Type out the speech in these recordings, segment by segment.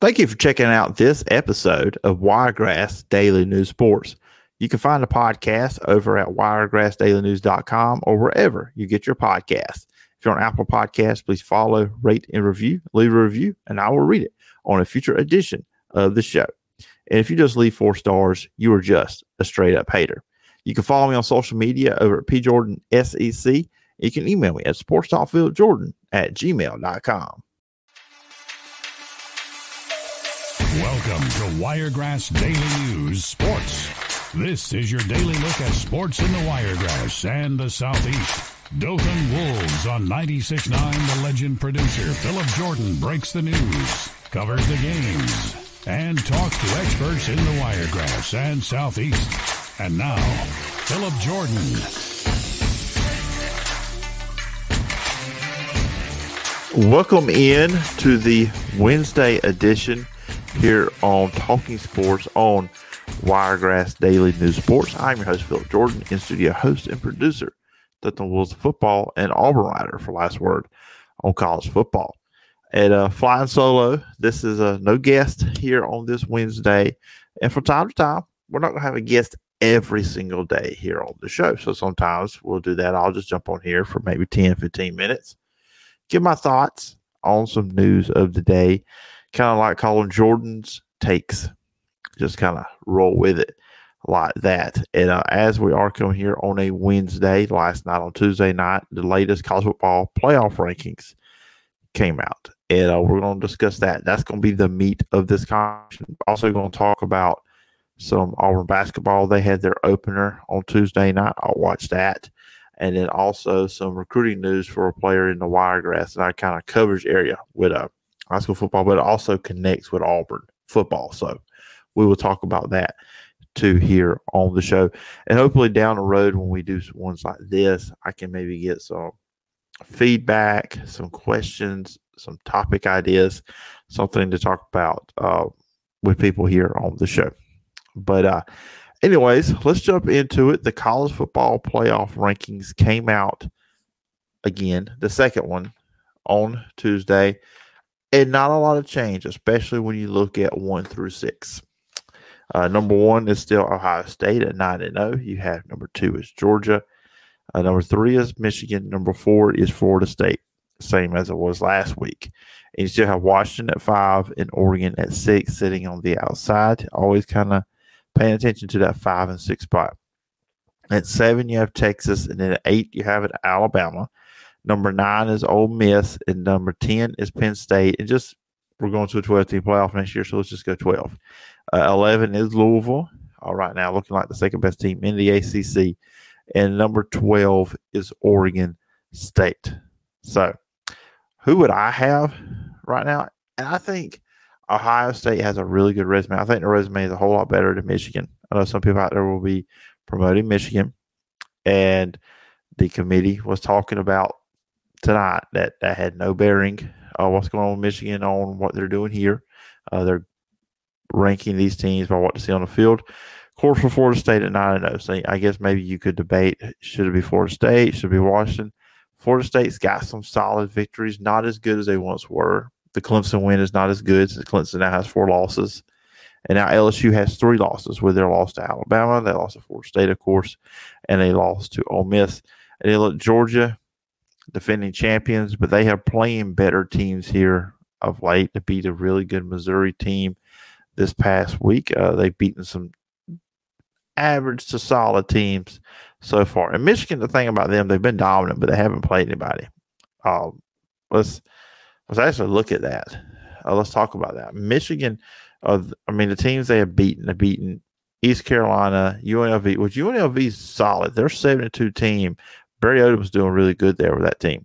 Thank you for checking out this episode of Wiregrass Daily News Sports. You can find the podcast over at wiregrassdailynews.com or wherever you get your podcasts. If you're on Apple Podcasts, please follow, rate, and review. Leave a review, and I will read it on a future edition of the show. And if you just leave four stars, you are just a straight up hater. You can follow me on social media over at pjordansec. You can email me at sportstalkfieldjordan at gmail.com. Welcome to Wiregrass Daily News Sports. This is your daily look at sports in the Wiregrass and the Southeast. Dothan Wolves on 96.9, the legend producer Phillip Jordan breaks the news, covers the games, and talks to experts in the Wiregrass and Southeast. And now, Phillip Jordan. Welcome in to the Wednesday edition here on Talking Sports on Wiregrass Daily News Sports. I'm your host, Phillip Jordan, in studio host and producer, Dothan Wolves football and Auburn writer for Last Word on college football. At uh, Flying Solo, this is a no guest here on this Wednesday. And from time to time, we're not going to have a guest every single day here on the show. So sometimes we'll do that. I'll just jump on here for maybe 10, 15 minutes, give my thoughts on some news of the day, kind of like calling Jordan's takes. Just kind of roll with it like that. And uh, as we are coming here on a Wednesday, last night on Tuesday night, the latest college football playoff rankings came out. And uh, we're going to discuss that. That's going to be the meat of this conversation. Also, going to talk about some Auburn basketball. They had their opener on Tuesday night. I'll watch that. And then also some recruiting news for a player in the Wiregrass and our kind of coverage area with uh, high school football, but it also connects with Auburn football. So we will talk about that too here on the show. And hopefully down the road when we do ones like this, I can maybe get some feedback, some questions, some topic ideas, something to talk about uh, with people here on the show. But uh, anyways, let's jump into it. The college football playoff rankings came out again, the second one on Tuesday, and not a lot of change, especially when you look at one through six. Uh, number one is still Ohio State at nine and zero. You have number two is Georgia. Uh, number three is Michigan. Number four is Florida State, same as it was last week. And you still have Washington at five and Oregon at six, sitting on the outside. Always kind of paying attention to that five and six spot. At seven, you have Texas, and then at eight, you have it Alabama. Number nine is Ole Miss, and number ten is Penn State. And just we're going to a 12 team playoff next year, so let's just go 12. Uh, 11 is Louisville. All right, now looking like the second best team in the ACC. And number 12 is Oregon State. So, who would I have right now? And I think Ohio State has a really good resume. I think the resume is a whole lot better than Michigan. I know some people out there will be promoting Michigan, and the committee was talking about tonight that that had no bearing uh, what's going on with Michigan on what they're doing here. Uh, they're ranking these teams by what to see on the field. Of course, for Florida State at 9 0. So I guess maybe you could debate should it be Florida State? Should it be Washington? Florida State's got some solid victories, not as good as they once were. The Clemson win is not as good since Clemson now has four losses. And now LSU has three losses, where they lost to Alabama, they lost to Florida State, of course, and they lost to Ole Miss. And they look Georgia, defending champions, but they have playing better teams here of late to beat a really good Missouri team this past week. Uh, they've beaten some average to solid teams so far. And Michigan, the thing about them, they've been dominant, but they haven't played anybody. Um, let's let's actually look at that. Uh, let's talk about that. Michigan, uh, I mean, the teams they have beaten, they've beaten East Carolina, UNLV, which UNLV is solid. They're 72 team. Barry Odom was doing really good there with that team.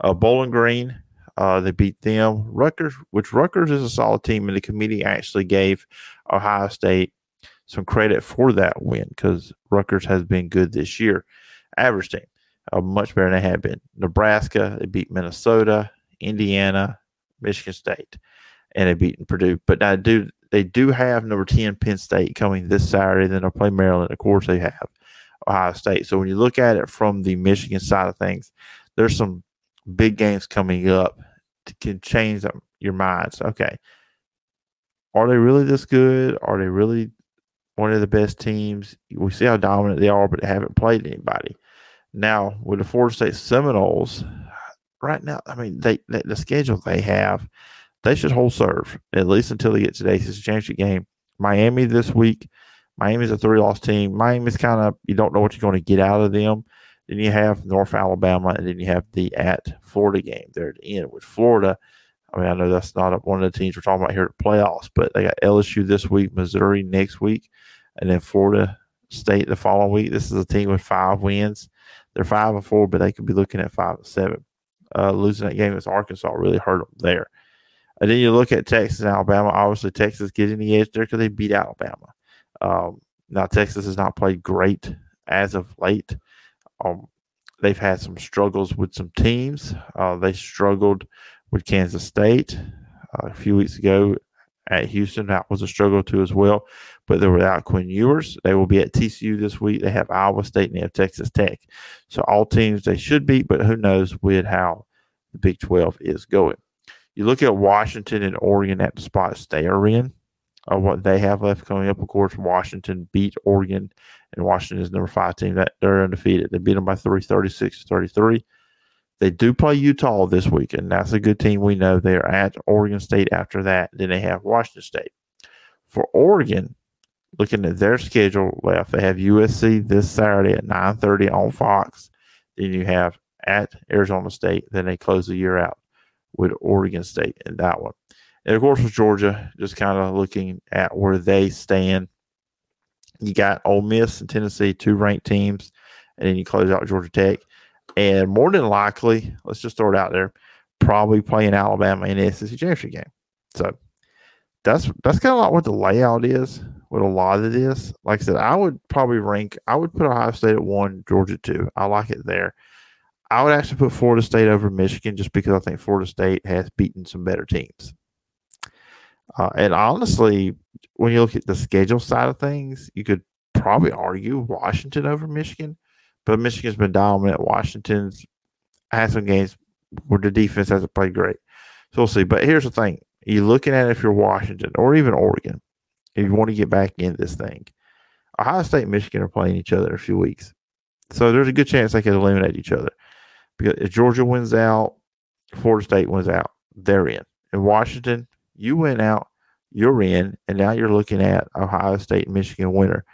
Uh, Bowling Green, uh, they beat them. Rutgers, which Rutgers is a solid team, and the committee actually gave Ohio State some credit for that win because Rutgers has been good this year. Average team, uh, much better than they have been. Nebraska, they beat Minnesota, Indiana, Michigan State, and they beat Purdue. But now, do they do have number ten Penn State coming this Saturday? Then they'll play Maryland. Of course, they have Ohio State. So when you look at it from the Michigan side of things, there's some big games coming up to can change your minds. Okay, are they really this good? Are they really one of the best teams? We see how dominant they are, but they haven't played anybody. Now with the Florida State Seminoles, right now, I mean, they, they the schedule they have, they should hold serve at least until they get to the ACC championship game. Miami this week. Miami's a three loss team. Miami's kind of you don't know what you're going to get out of them. Then you have North Alabama, and then you have the at Florida game there at the end with Florida. I mean, I know that's not one of the teams we're talking about here at playoffs, but they got LSU this week, Missouri next week, and then Florida State the following week. This is a team with five wins. They're five and four, but they could be looking at five and seven. Uh, losing that game against Arkansas really hurt them there. And then you look at Texas and Alabama. Obviously, Texas getting the edge there because they beat Alabama. Um, now, Texas has not played great as of late. Um, they've had some struggles with some teams. Uh, they struggled with Kansas State uh, a few weeks ago at Houston. That was a struggle too as well. But they're without Quinn Ewers. They will be at TCU this week. They have Iowa State and they have Texas Tech. So all teams they should beat, but who knows with how the Big 12 is going. You look at Washington and Oregon at the spots they are in. Uh, what they have left coming up, of course, Washington beat Oregon, and Washington is number five team that they're undefeated. They beat them by three, 36 to 33. They do play Utah this week, and that's a good team. We know they're at Oregon State after that. Then they have Washington State. For Oregon, looking at their schedule left, they have USC this Saturday at 9:30 on Fox. Then you have at Arizona State. Then they close the year out with Oregon State in that one. And of course, with Georgia, just kind of looking at where they stand. You got Ole Miss and Tennessee, two ranked teams, and then you close out Georgia Tech and more than likely, let's just throw it out there, probably playing Alabama in the SEC championship game. So that's that's kind of like what the layout is with a lot of this. Like I said, I would probably rank. I would put Ohio State at one, Georgia two. I like it there. I would actually put Florida State over Michigan just because I think Florida State has beaten some better teams. Uh, and honestly, when you look at the schedule side of things, you could probably argue Washington over Michigan. But Michigan's been dominant. Washington's had some games where the defense hasn't played great. So we'll see. But here's the thing. You're looking at if you're Washington or even Oregon, if you want to get back in this thing, Ohio State and Michigan are playing each other in a few weeks. So there's a good chance they could eliminate each other. Because if Georgia wins out, Florida State wins out, they're in. And Washington, you went out, you're in, and now you're looking at Ohio State and Michigan winner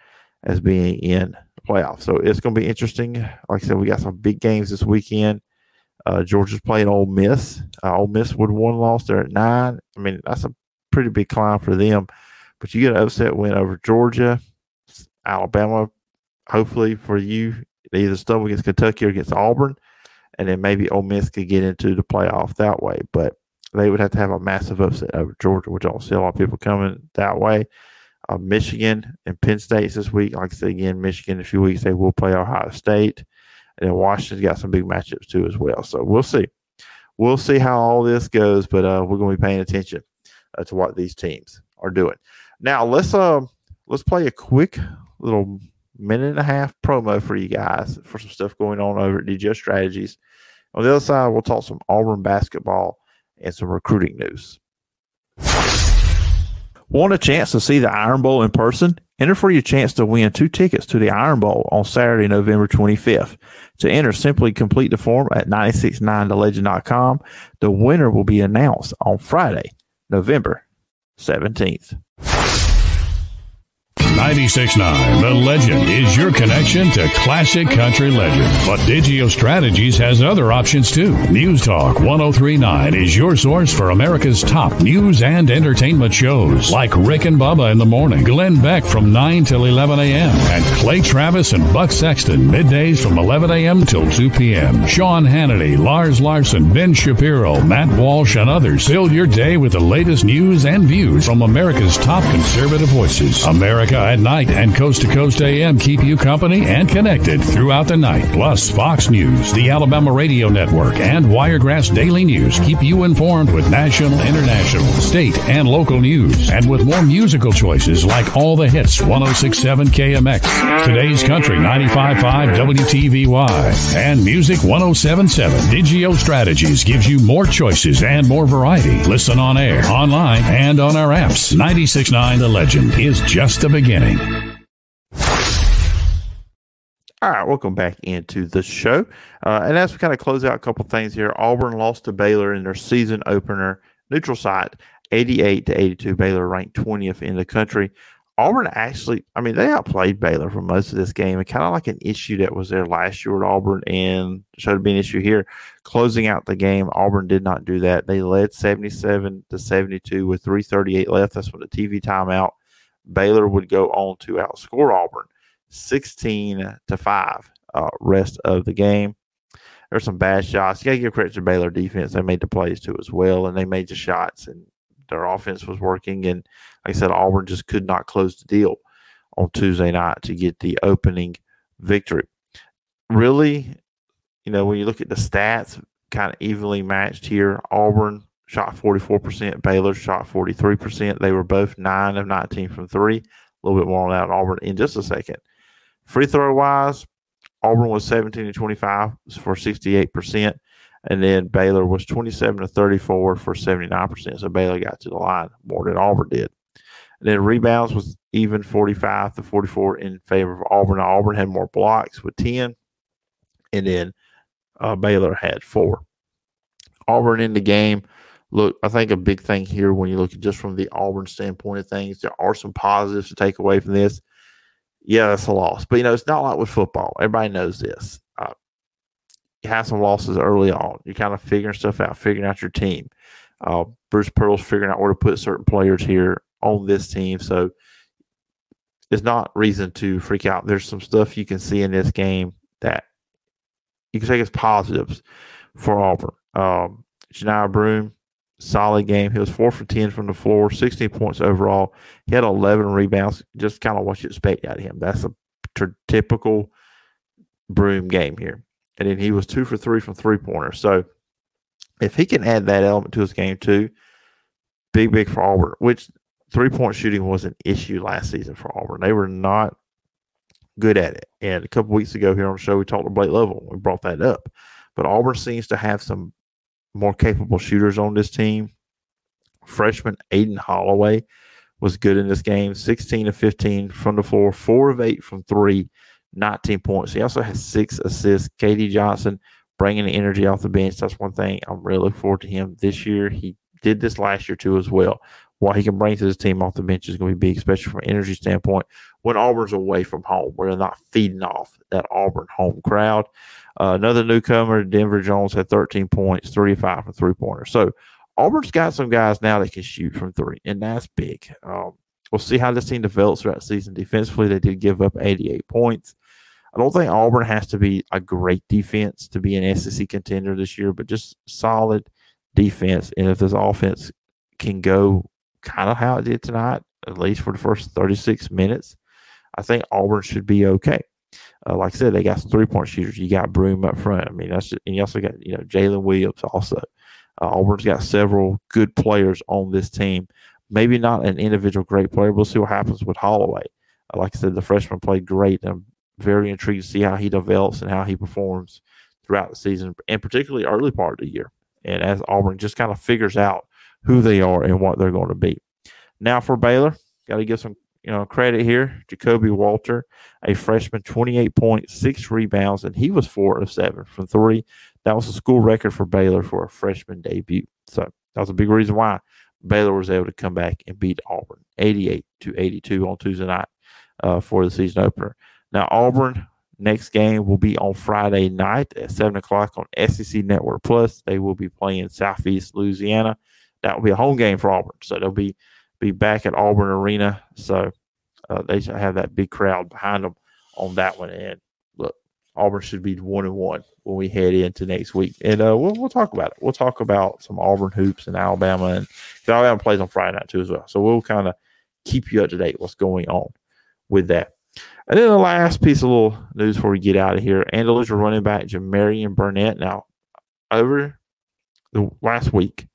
as being in the playoffs. So it's going to be interesting. Like I said, we got some big games this weekend. Uh, Georgia's playing Ole Miss. Uh, Ole Miss with one loss. They're at nine. I mean, that's a pretty big climb for them. But you get an upset win over Georgia, Alabama. Hopefully for you, they either stumble against Kentucky or against Auburn, and then maybe Ole Miss could get into the playoff that way. But they would have to have a massive upset over Georgia, which I don't see a lot of people coming that way uh, Michigan and Penn State this week. Like I said again, Michigan in a few weeks they will play Ohio State, and then Washington's got some big matchups too as well. So we'll see. We'll see how all this goes, but uh, we're going to be paying attention uh, to what these teams are doing. Now let's uh let's play a quick little minute and a half promo for you guys for some stuff going on over at Digio Strategies. On the other side, we'll talk some Auburn basketball and some recruiting news. Want a chance to see the Iron Bowl in person? Enter for your chance to win two tickets to the Iron Bowl on Saturday, November 25th. To enter, simply complete the form at 969thelegend.com. The winner will be announced on Friday, November 17th. 96.9 The Legend is your connection to classic country legends. But Digio Strategies has other options too. News Talk 1039 is your source for America's top news and entertainment shows like Rick and Bubba in the morning, Glenn Beck from 9 till 11 a.m., and Clay Travis and Buck Sexton middays from 11 a.m. till 2 p.m. Sean Hannity, Lars Larson, Ben Shapiro, Matt Walsh, and others fill your day with the latest news and views from America's top conservative voices. America at night, and Coast to Coast AM keep you company and connected throughout the night. Plus, Fox News, the Alabama Radio Network, and Wiregrass Daily News keep you informed with national, international, state, and local news. And with more musical choices like all the hits 1067 KMX, today's country 955 WTVY, and music 1077. Digio Strategies gives you more choices and more variety. Listen on air, online, and on our apps. 969 The Legend is just the beginning. All right, welcome back into the show. Uh, and as we kind of close out a couple things here, Auburn lost to Baylor in their season opener, neutral site, 88 to 82. Baylor ranked 20th in the country. Auburn actually, I mean, they outplayed Baylor for most of this game, and kind of like an issue that was there last year at Auburn and showed to be an issue here. Closing out the game, Auburn did not do that. They led 77 to 72 with 338 left. That's when the TV timeout. Baylor would go on to outscore Auburn 16 to 5 uh, rest of the game. There's some bad shots. You got to give credit to Baylor defense. They made the plays too as well, and they made the shots, and their offense was working. And like I said, Auburn just could not close the deal on Tuesday night to get the opening victory. Really, you know, when you look at the stats, kind of evenly matched here. Auburn shot 44%, Baylor shot 43%. They were both 9 of 19 from three. A little bit more on that Auburn in just a second. Free throw wise, Auburn was 17 to 25 for 68%. And then Baylor was 27 to 34 for 79%. So Baylor got to the line more than Auburn did. And then rebounds was even 45 to 44 in favor of Auburn. Now, Auburn had more blocks with 10. And then uh, Baylor had four. Auburn in the game. Look, I think a big thing here when you look at just from the Auburn standpoint of things, there are some positives to take away from this. Yeah, that's a loss. But, you know, it's not like with football. Everybody knows this. Uh, you have some losses early on. You're kind of figuring stuff out, figuring out your team. Uh, Bruce Pearl's figuring out where to put certain players here on this team. So it's not reason to freak out. There's some stuff you can see in this game that you can take as positives for Auburn. Um, Broome, solid game. He was four for 10 from the floor, 16 points overall. He had 11 rebounds, just kind of what you expect out of him. That's a t- typical Broome game here. And then he was two for three from three pointers. So if he can add that element to his game too, big, big for Auburn, which three point shooting was an issue last season for Auburn. They were not good at it. And a couple weeks ago here on the show, we talked to Blake Lovell. We brought that up. But Auburn seems to have some more capable shooters on this team. Freshman Aden Holloway was good in this game 16 of 15 from the floor, four of eight from three, 19 points. He also has six assists. KD Johnson bringing the energy off the bench. That's one thing I'm really looking forward to him this year. He did this last year too as well. What he can bring to his team off the bench is going to be big, especially from an energy standpoint when Auburn's away from home, where they're not feeding off that Auburn home crowd. Uh, another newcomer, Denver Jones, had 13 points, 35 from three pointers. So Auburn's got some guys now that can shoot from three, and that's big. Um, we'll see how this team develops throughout the season. Defensively, they did give up 88 points. I don't think Auburn has to be a great defense to be an SEC contender this year, but just solid defense. And if this offense can go kind of how it did tonight, at least for the first 36 minutes, I think Auburn should be okay. Uh, like I said, they got some three point shooters. You got Broome up front. I mean, that's just, and you also got you know Jaylin Williams also. Uh, Auburn's got several good players on this team. Maybe not an individual great player. We'll see what happens with Holloway. Uh, like I said, the freshman played great. I'm very intrigued to see how he develops and how he performs throughout the season, and particularly early part of the year. And as Auburn just kind of figures out who they are and what they're going to be. Now for Baylor, got to give some you know, credit here, Ja'Kobe Walter, a freshman, 28 points, six rebounds, and he was four of seven from three. That was a school record for Baylor for a freshman debut. So that was a big reason why Baylor was able to come back and beat Auburn 88 to 82 on Tuesday night uh, for the season opener. Now, Auburn next game will be on Friday night at 7 o'clock on SEC Network Plus. They will be playing Southeast Louisiana. That will be a home game for Auburn. So they'll be be back at Auburn Arena. So uh, they should have that big crowd behind them on that one. And look, Auburn should be one and one when we head into next week. And uh, we'll, we'll talk about it. We'll talk about some Auburn hoops in Alabama. And Alabama plays on Friday night too as well. So we'll kind of keep you up to date what's going on with that. And then the last piece of little news before we get out of here Andalusia running back Jamarian Burnett. Now, over the last week,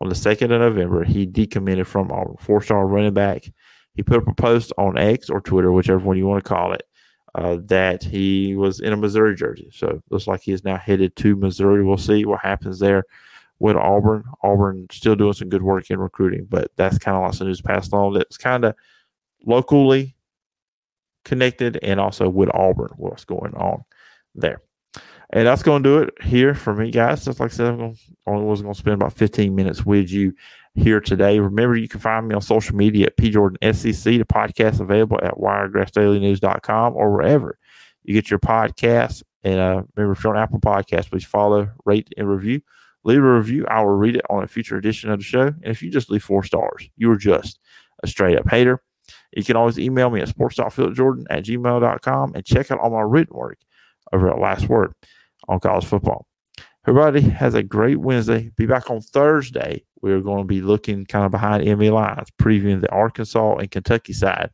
on the 2nd of November, he decommitted from Auburn, four star running back. He put up a post on X or Twitter, whichever one you want to call it, uh, that he was in a Missouri jersey. So looks like he is now headed to Missouri. We'll see what happens there with Auburn. Auburn still doing some good work in recruiting, but that's kind of lots of news passed on. That's kind of locally connected and also with Auburn, what's going on there. And that's going to do it here for me, guys. Just like I said, I'm only was going to spend about 15 minutes with you here today. Remember, you can find me on social media at PJordanSEC. The podcast available at wiregrassdailynews.com or wherever you get your podcasts. And uh, remember, if you're on Apple Podcasts, please follow, rate, and review. Leave a review. I will read it on a future edition of the show. And if you just leave four stars, you are just a straight up hater. You can always email me at sports.philipjordan at gmail.com and check out all my written work over at Last Word on college football. Everybody has a great Wednesday. Be back on Thursday. We're going to be looking kind of behind enemy lines, previewing the Arkansas and Kentucky side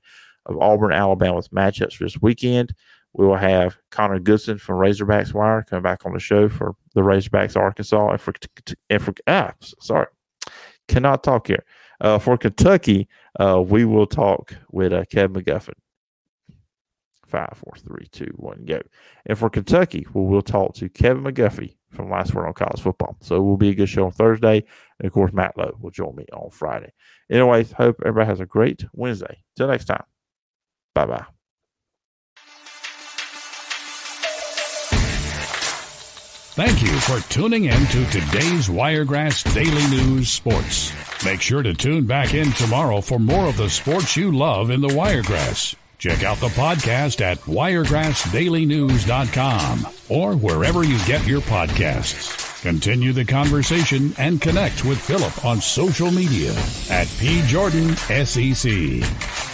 of Auburn, Alabama's matchups for this weekend. We will have Connor Goodson from Razorbacks Wire come back on the show for the Razorbacks Arkansas and for, and for ah, sorry, cannot talk here. Uh, for Kentucky, uh, we will talk with uh, Kevin McGuffin five, four, three, two, one, go. And for Kentucky, well, we'll talk to Kevin McGuffey from Last Word on College Football. So it will be a good show on Thursday. And of course, Matt Lowe will join me on Friday. Anyways, hope everybody has a great Wednesday. Till next time. Bye bye. Thank you for tuning in to today's Wiregrass Daily News Sports. Make sure to tune back in tomorrow for more of the sports you love in the Wiregrass. Check out the podcast at wiregrassdailynews.com or wherever you get your podcasts. Continue the conversation and connect with Phillip on social media at PJordanSEC.